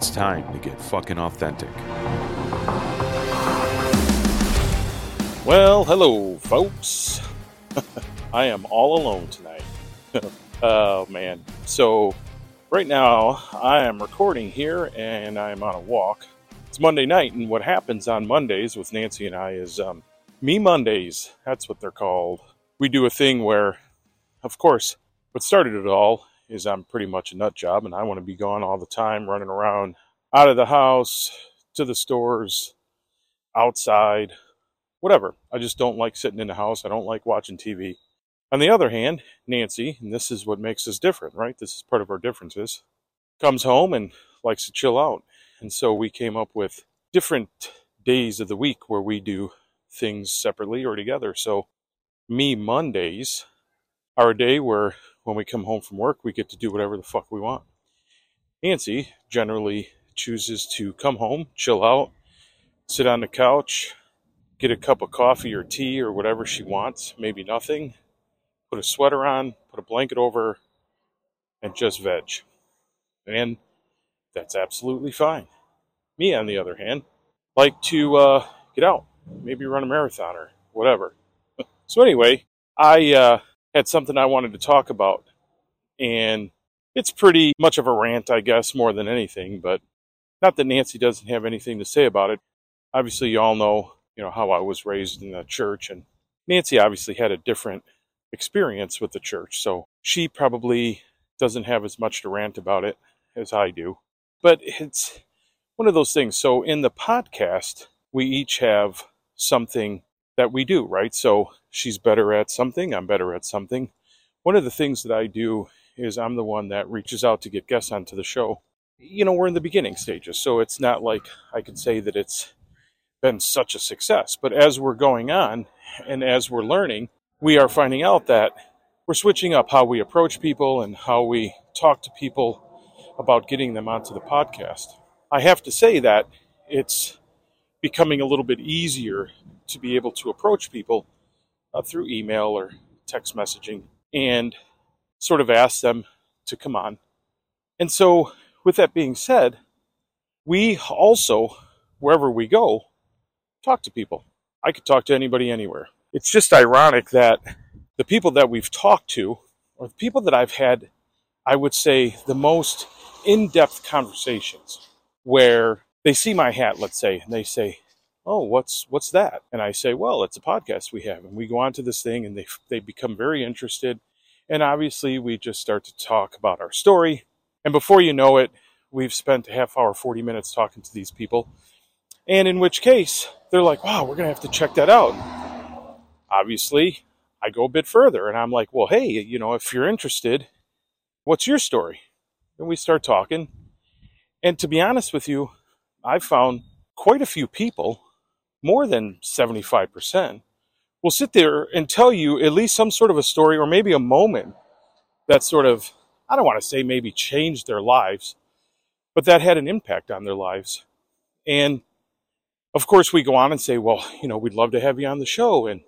It's time to get fucking authentic. Well, hello, folks. I am all alone tonight. oh, man. So, right now, I am recording here and I'm on a walk. It's Monday night, and what happens on Mondays with Nancy and I is um, Me Mondays. That's what they're called. We do a thing where, of course, what started it all is I'm pretty much a nut job and I want to be gone all the time, running around out of the house, to the stores, outside, whatever. I just don't like sitting in the house. I don't like watching TV. On the other hand, Nancy, and this is what makes us different, right? This is part of our differences, comes home and likes to chill out. And so we came up with different days of the week where we do things separately or together. So, me Mondays a day where when we come home from work, we get to do whatever the fuck we want. Nancy generally chooses to come home, chill out, sit on the couch, get a cup of coffee or tea or whatever she wants, maybe nothing, put a sweater on, put a blanket over, and just veg. And that's absolutely fine. Me, on the other hand, like to uh, get out, maybe run a marathon or whatever. so, anyway, I uh, had something I wanted to talk about. And it's pretty much of a rant, I guess, more than anything, but not that Nancy doesn't have anything to say about it. Obviously, you all know, you know, how I was raised in the church, and Nancy obviously had a different experience with the church, so she probably doesn't have as much to rant about it as I do. But it's one of those things. So in the podcast, we each have something that we do, right? So she's better at something, I'm better at something. One of the things that I do is I'm the one that reaches out to get guests onto the show. You know, we're in the beginning stages, so it's not like I can say that it's been such a success. But as we're going on and as we're learning, we are finding out that we're switching up how we approach people and how we talk to people about getting them onto the podcast. I have to say that it's becoming a little bit easier to be able to approach people uh, through email or text messaging and sort of ask them to come on. And so, with that being said, we also, wherever we go, talk to people. I could talk to anybody anywhere. It's just ironic that the people that we've talked to, or the people that I've had, I would say, the most in depth conversations where they see my hat, let's say, and they say, oh what's what's that? And i say well it's a podcast we have. And we go on to this thing and they they become very interested. And obviously we just start to talk about our story. And before you know it we've spent a half hour 40 minutes talking to these people. And in which case they're like wow we're going to have to check that out. Obviously i go a bit further and i'm like well hey you know if you're interested what's your story? And we start talking. And to be honest with you i've found quite a few people more than 75%, will sit there and tell you at least some sort of a story or maybe a moment that sort of, I don't want to say maybe changed their lives, but that had an impact on their lives. And of course, we go on and say, well, you know, we'd love to have you on the show. And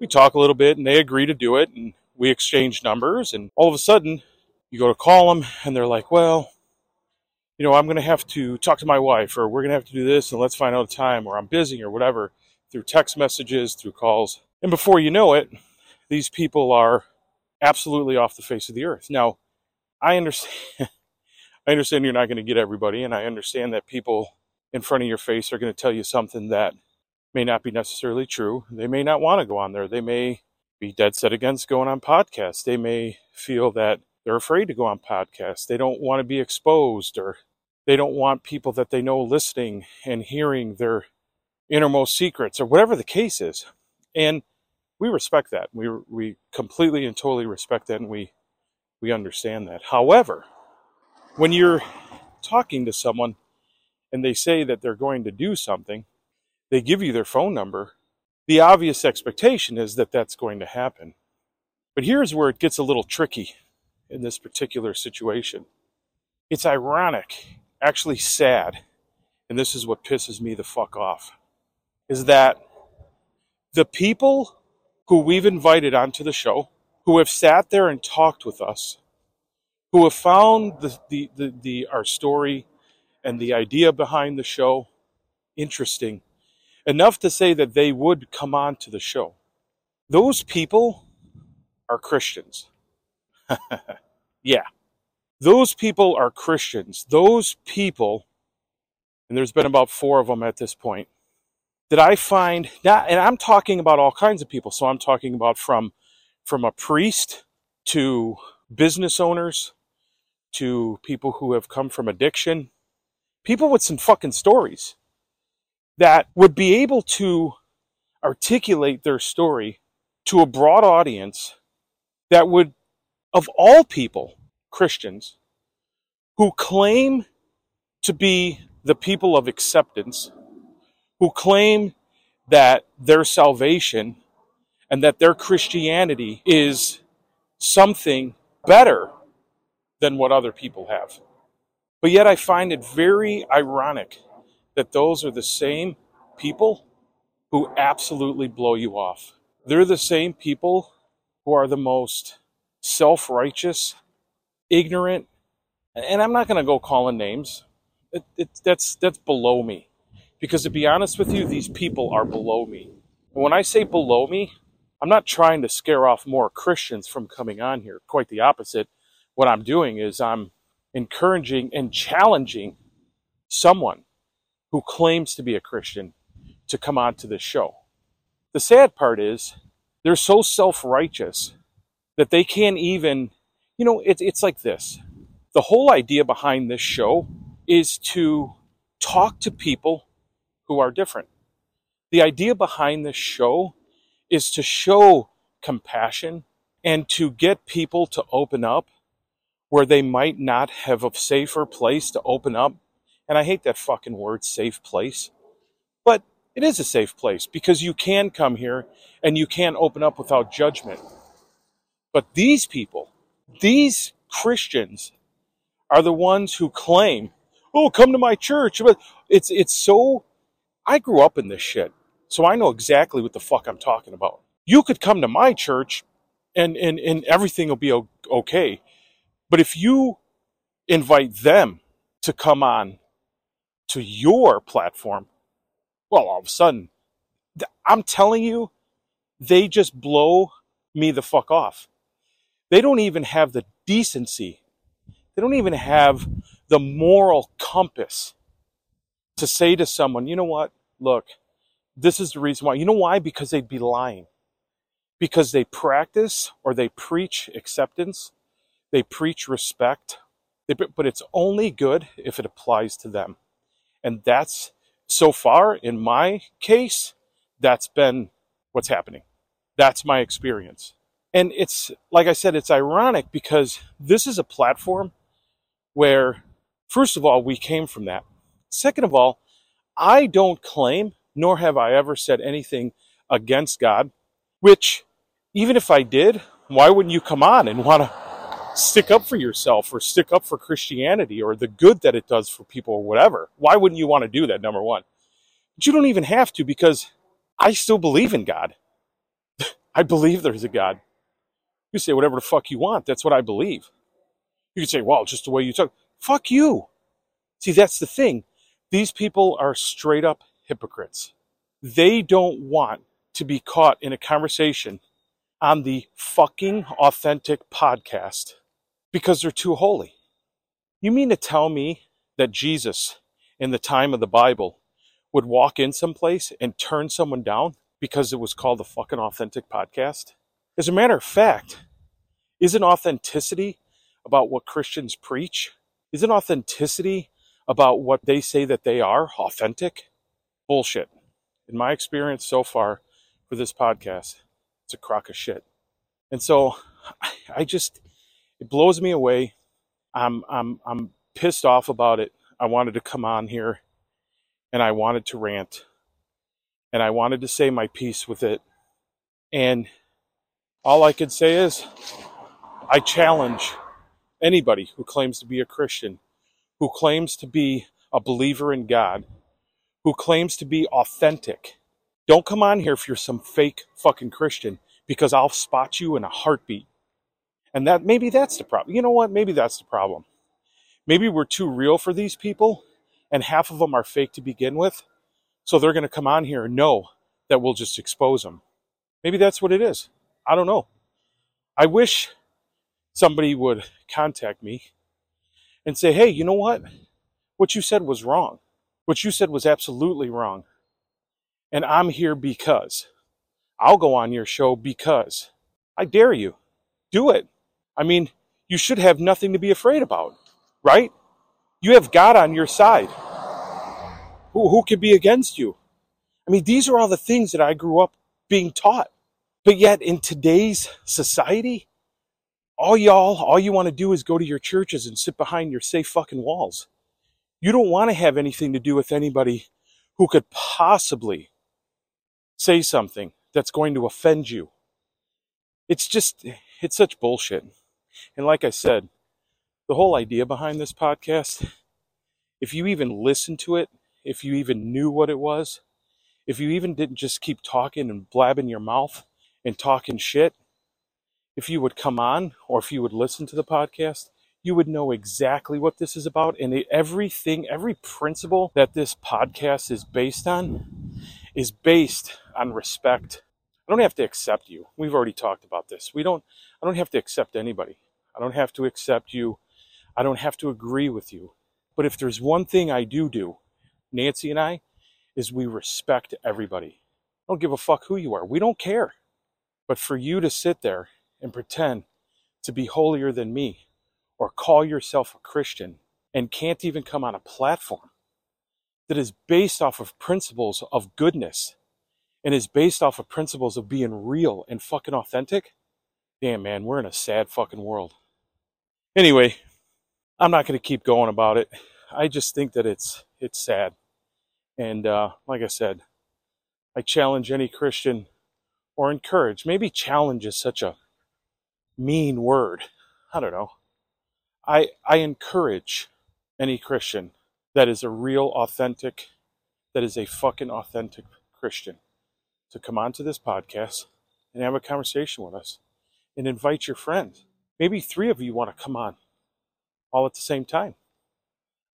we talk a little bit and they agree to do it. And we exchange numbers. And all of a sudden, you go to call them and they're like, well, you know, I'm going to have to talk to my wife, or we're going to have to do this, and let's find out a time, or I'm busy, or whatever, through text messages, through calls. And before you know it, these people are absolutely off the face of the earth. Now, I understand. I understand you're not going to get everybody, and I understand that people in front of your face are going to tell you something that may not be necessarily true. They may not want to go on there. They may be dead set against going on podcasts. They may feel that they're afraid to go on podcasts. They don't want to be exposed or they don't want people that they know listening and hearing their innermost secrets or whatever the case is. And we respect that. We, we completely and totally respect that and we, we understand that. However, when you're talking to someone and they say that they're going to do something, they give you their phone number, the obvious expectation is that that's going to happen. But here's where it gets a little tricky in this particular situation. It's ironic actually sad, and this is what pisses me the fuck off, is that the people who we've invited onto the show, who have sat there and talked with us, who have found the, the, the, the our story and the idea behind the show interesting enough to say that they would come on to the show. Those people are Christians. yeah. Those people are Christians. Those people, and there's been about four of them at this point, that I find not, and I'm talking about all kinds of people. So I'm talking about from, from a priest to business owners to people who have come from addiction, people with some fucking stories that would be able to articulate their story to a broad audience that would, of all people, Christians, who claim to be the people of acceptance, who claim that their salvation and that their Christianity is something better than what other people have. But yet I find it very ironic that those are the same people who absolutely blow you off. They're the same people who are the most self righteous, ignorant, and I'm not going to go calling names. It, it, that's, that's below me. Because to be honest with you, these people are below me. And when I say below me, I'm not trying to scare off more Christians from coming on here. Quite the opposite. What I'm doing is I'm encouraging and challenging someone who claims to be a Christian to come on to this show. The sad part is they're so self righteous that they can't even, you know, it, it's like this. The whole idea behind this show is to talk to people who are different. The idea behind this show is to show compassion and to get people to open up where they might not have a safer place to open up. And I hate that fucking word, safe place. But it is a safe place because you can come here and you can open up without judgment. But these people, these Christians, are the ones who claim, "Oh, come to my church." But it's it's so. I grew up in this shit, so I know exactly what the fuck I'm talking about. You could come to my church, and and and everything will be okay. But if you invite them to come on to your platform, well, all of a sudden, I'm telling you, they just blow me the fuck off. They don't even have the decency, they don't even have the moral compass to say to someone, you know what, look, this is the reason why. You know why? Because they'd be lying. Because they practice or they preach acceptance they preach respect, but it's only good if it applies to them. And that's so far in my case, that's been what's happening. That's my experience. And it's, like I said, it's ironic because this is a platform where, first of all, we came from that. Second of all, I don't claim, nor have I ever said anything against God, which, even if I did, why wouldn't you come on and want to stick up for yourself or stick up for Christianity or the good that it does for people or whatever. Why wouldn't you want to do that, number one? But you don't even have to because I still believe in God. I believe there's a God. You say whatever the fuck you want. That's what I believe. You can say, well, just the way you talk. Fuck you. See, that's the thing. These people are straight up hypocrites. They don't want to be caught in a conversation on the fucking authentic podcast because they're too holy. You mean to tell me that Jesus, in the time of the Bible, would walk in someplace and turn someone down because it was called the fucking authentic podcast? As a matter of fact, isn't authenticity about what Christians preach? Isn't authenticity about what they say that they are authentic? Bullshit. In my experience so far for this podcast, it's a crock of shit. And so I just, it blows me away. I'm I'm I'm pissed off about it. I wanted to come on here and I wanted to rant and I wanted to say my piece with it. And all I could say is I challenge anybody who claims to be a Christian, who claims to be a believer in God, who claims to be authentic. Don't come on here if you're some fake fucking Christian because I'll spot you in a heartbeat. And that maybe that's the problem. You know what? Maybe that's the problem. Maybe we're too real for these people and half of them are fake to begin with. So they're going to come on here and know that we'll just expose them. Maybe that's what it is. I don't know. I wish somebody would contact me and say, hey, you know what? What you said was wrong. What you said was absolutely wrong. And I'm here because. I'll go on your show because. I dare you. Do it. I mean, you should have nothing to be afraid about, right? You have God on your side. Who, who can be against you? I mean, these are all the things that I grew up being taught. But yet, in today's society, all y'all, all you want to do is go to your churches and sit behind your safe fucking walls. You don't want to have anything to do with anybody who could possibly say something that's going to offend you. It's just, it's such bullshit. And like I said, the whole idea behind this podcast, if you even listened to it, if you even knew what it was, if you even didn't just keep talking and blabbing your mouth and talking shit, if you would come on or if you would listen to the podcast, you would know exactly what this is about. And everything, every principle that this podcast is based on is based on respect. I don't have to accept you. We've already talked about this. We don't, I don't have to accept anybody. I don't have to accept you. I don't have to agree with you. But if there's one thing I do do, Nancy and I, is we respect everybody. I don't give a fuck who you are. We don't care. But for you to sit there and pretend to be holier than me or call yourself a Christian and can't even come on a platform that is based off of principles of goodness and is based off of principles of being real and fucking authentic, damn man, we're in a sad fucking world. Anyway, I'm not going to keep going about it. I just think that it's it's sad. And uh, like I said, I challenge any Christian or encourage, maybe challenge is such a mean word. I don't know. I, I encourage any Christian that is a real, authentic, that is a fucking authentic Christian to come onto this podcast and have a conversation with us and invite your friends. Maybe three of you want to come on all at the same time.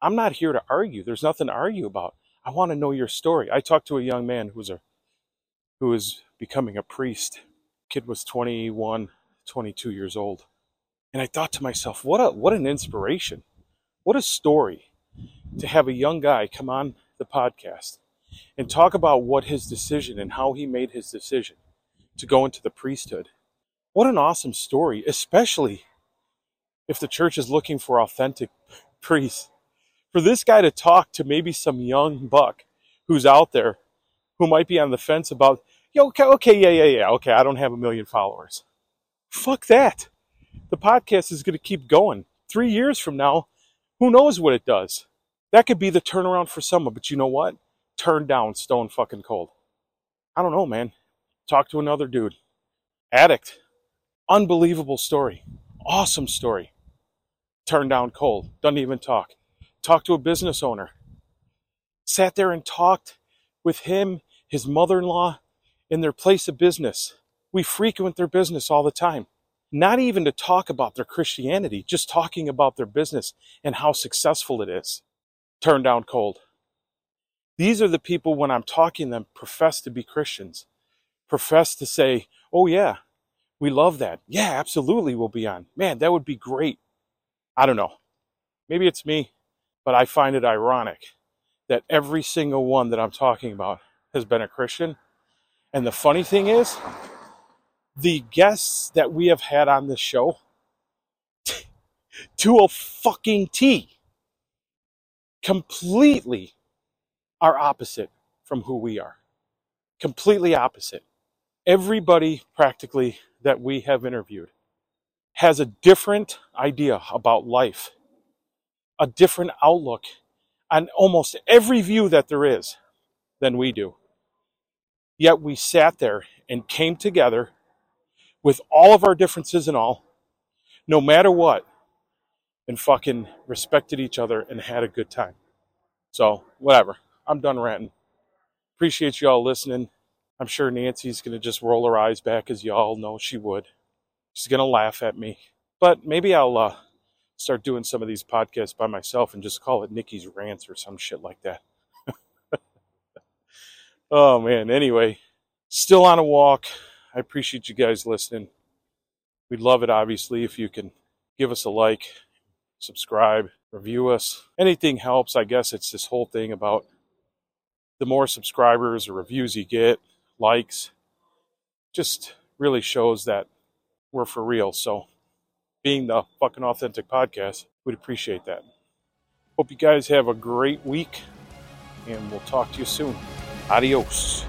I'm not here to argue. There's nothing to argue about. I want to know your story. I talked to a young man who was a who was becoming a priest. Kid was 21, 22 years old. And I thought to myself, what a what an inspiration. What a story to have a young guy come on the podcast and talk about what his decision and how he made his decision to go into the priesthood. What an awesome story, especially if the church is looking for authentic priests. For this guy to talk to maybe some young buck who's out there who might be on the fence about, yo, okay, okay, yeah, yeah, yeah, okay, I don't have a million followers. Fuck that. The podcast is going to keep going. Three years from now, who knows what it does? That could be the turnaround for someone, but you know what? Turn down stone fucking cold. I don't know, man. Talk to another dude. Addict. Unbelievable story. Awesome story. Turned down cold. Doesn't even talk. Talk to a business owner. Sat there and talked with him, his mother in law, in their place of business. We frequent their business all the time. Not even to talk about their Christianity, just talking about their business and how successful it is. Turned down cold. These are the people, when I'm talking them, profess to be Christians, profess to say, oh, yeah, we love that. Yeah, absolutely, we'll be on. Man, that would be great. I don't know. Maybe it's me, but I find it ironic that every single one that I'm talking about has been a Christian. And the funny thing is, the guests that we have had on this show, to a fucking T, completely are opposite from who we are. Completely opposite. Everybody practically that we have interviewed has a different idea about life, a different outlook on almost every view that there is than we do. Yet we sat there and came together with all of our differences and all, no matter what, and fucking respected each other and had a good time. So, whatever. I'm done ranting. Appreciate y'all listening. I'm sure Nancy's going to just roll her eyes back as y'all know she would. She's going to laugh at me. But maybe I'll uh, start doing some of these podcasts by myself and just call it Nikki's Rants or some shit like that. Oh man, anyway, still on a walk. I appreciate you guys listening. We'd love it, obviously, if you can give us a like, subscribe, review us. Anything helps. I guess it's this whole thing about the more subscribers or reviews you get, likes, just really shows that we're for real. So, being the fucking authentic podcast, we'd appreciate that. Hope you guys have a great week, and we'll talk to you soon. Adiós.